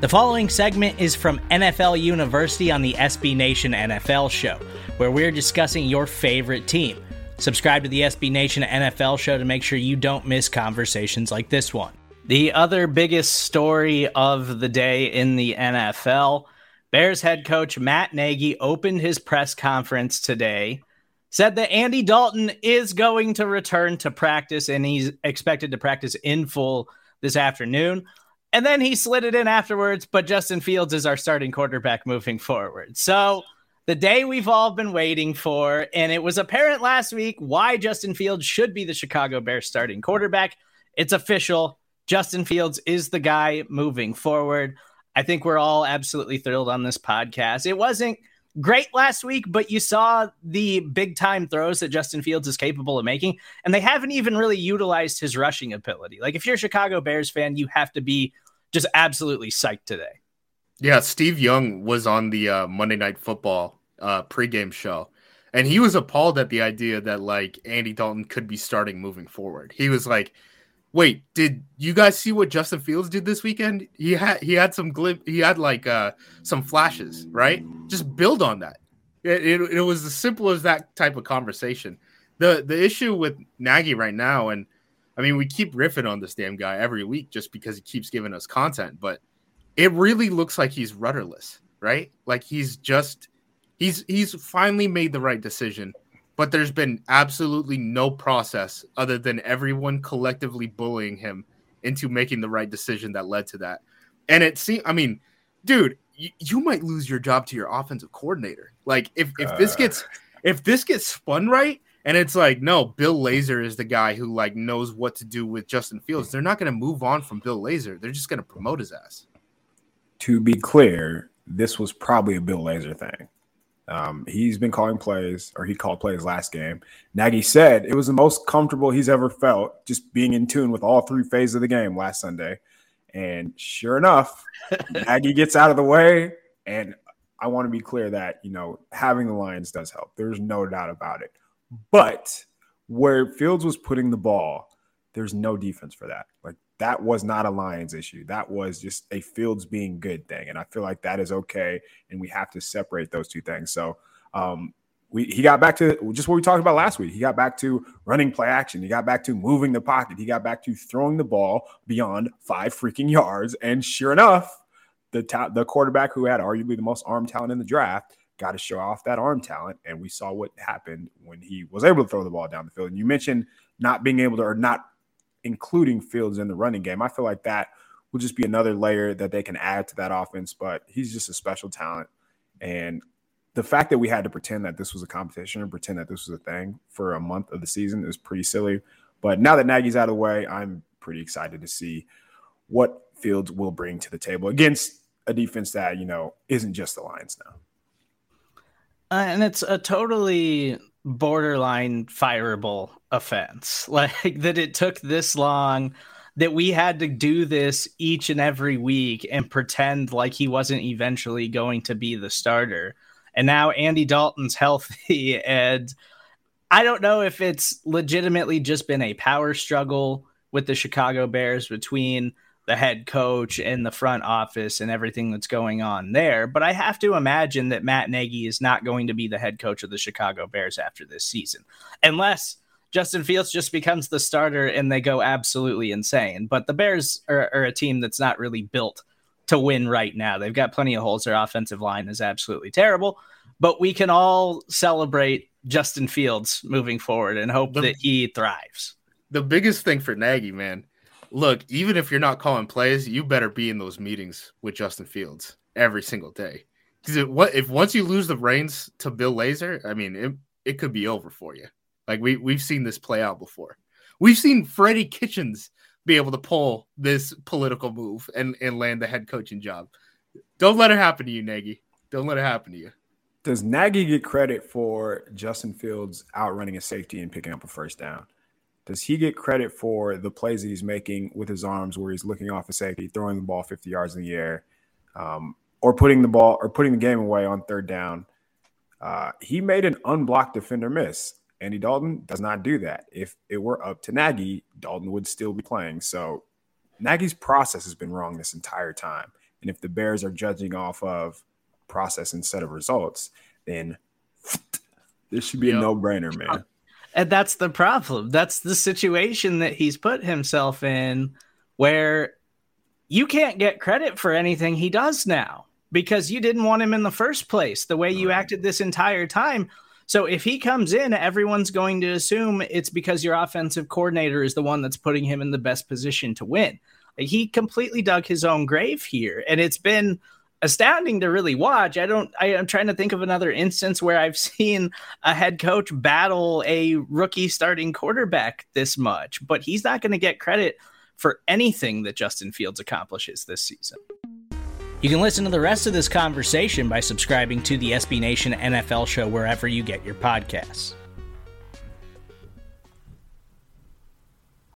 The following segment is from NFL University on the SB Nation NFL show, where we're discussing your favorite team. Subscribe to the SB Nation NFL show to make sure you don't miss conversations like this one. The other biggest story of the day in the NFL Bears head coach Matt Nagy opened his press conference today, said that Andy Dalton is going to return to practice and he's expected to practice in full this afternoon. And then he slid it in afterwards, but Justin Fields is our starting quarterback moving forward. So the day we've all been waiting for, and it was apparent last week why Justin Fields should be the Chicago Bears starting quarterback. It's official. Justin Fields is the guy moving forward. I think we're all absolutely thrilled on this podcast. It wasn't great last week, but you saw the big time throws that Justin Fields is capable of making, and they haven't even really utilized his rushing ability. Like, if you're a Chicago Bears fan, you have to be just absolutely psyched today. Yeah, Steve Young was on the uh, Monday Night Football uh, pregame show, and he was appalled at the idea that like Andy Dalton could be starting moving forward. He was like, "Wait, did you guys see what Justin Fields did this weekend? He had he had some glib, he had like uh, some flashes, right? Just build on that. It, it, it was as simple as that type of conversation. The the issue with Nagy right now, and I mean, we keep riffing on this damn guy every week just because he keeps giving us content, but it really looks like he's rudderless, right? Like he's just he's he's finally made the right decision, but there's been absolutely no process other than everyone collectively bullying him into making the right decision that led to that. And it seems, I mean, dude, you, you might lose your job to your offensive coordinator. Like if if this uh. gets if this gets spun right, and it's like, no, Bill Lazor is the guy who like knows what to do with Justin Fields. They're not going to move on from Bill Lazor. They're just going to promote his ass. To be clear, this was probably a Bill Lazor thing. Um, he's been calling plays, or he called plays last game. Nagy said it was the most comfortable he's ever felt, just being in tune with all three phases of the game last Sunday. And sure enough, Nagy gets out of the way. And I want to be clear that you know having the Lions does help. There's no doubt about it. But where Fields was putting the ball, there's no defense for that. Like that was not a Lions issue. That was just a Fields being good thing. And I feel like that is okay. And we have to separate those two things. So um, we he got back to just what we talked about last week. He got back to running play action. He got back to moving the pocket. He got back to throwing the ball beyond five freaking yards. And sure enough, the ta- the quarterback who had arguably the most arm talent in the draft got to show off that arm talent. And we saw what happened when he was able to throw the ball down the field. And you mentioned not being able to, or not including Fields in the running game. I feel like that will just be another layer that they can add to that offense. But he's just a special talent. And the fact that we had to pretend that this was a competition and pretend that this was a thing for a month of the season is pretty silly. But now that Nagy's out of the way, I'm pretty excited to see what Fields will bring to the table against a defense that, you know, isn't just the Lions now. Uh, and it's a totally borderline fireable offense. Like that it took this long that we had to do this each and every week and pretend like he wasn't eventually going to be the starter. And now Andy Dalton's healthy and I don't know if it's legitimately just been a power struggle with the Chicago Bears between the head coach and the front office and everything that's going on there. But I have to imagine that Matt Nagy is not going to be the head coach of the Chicago Bears after this season, unless Justin Fields just becomes the starter and they go absolutely insane. But the Bears are, are a team that's not really built to win right now. They've got plenty of holes. Their offensive line is absolutely terrible. But we can all celebrate Justin Fields moving forward and hope the, that he thrives. The biggest thing for Nagy, man, look, even if you're not calling plays, you better be in those meetings with Justin Fields every single day. Because what if once you lose the reins to Bill Lazor, I mean, it, it could be over for you. Like we we've seen this play out before. We've seen Freddie Kitchens be able to pull this political move and, and land the head coaching job. Don't let it happen to you, Nagy. Don't let it happen to you. Does Nagy get credit for Justin Fields outrunning a safety and picking up a first down? Does he get credit for the plays that he's making with his arms where he's looking off a safety, throwing the ball 50 yards in the air, um, or putting the ball or putting the game away on third down? Uh, he made an unblocked defender miss. Andy Dalton does not do that. If it were up to Nagy, Dalton would still be playing. So Nagy's process has been wrong this entire time. And if the Bears are judging off of process instead of results, then this should be yep. a no brainer, man. And that's the problem. That's the situation that he's put himself in where you can't get credit for anything he does now because you didn't want him in the first place the way you acted this entire time. So if he comes in, everyone's going to assume it's because your offensive coordinator is the one that's putting him in the best position to win. He completely dug his own grave here, and it's been astounding to really watch. I don't. I, am trying to think of another instance where I've seen a head coach battle a rookie starting quarterback this much, but he's not going to get credit for anything that Justin Fields accomplishes this season. You can listen to the rest of this conversation by subscribing to the SB Nation NFL show wherever you get your podcasts.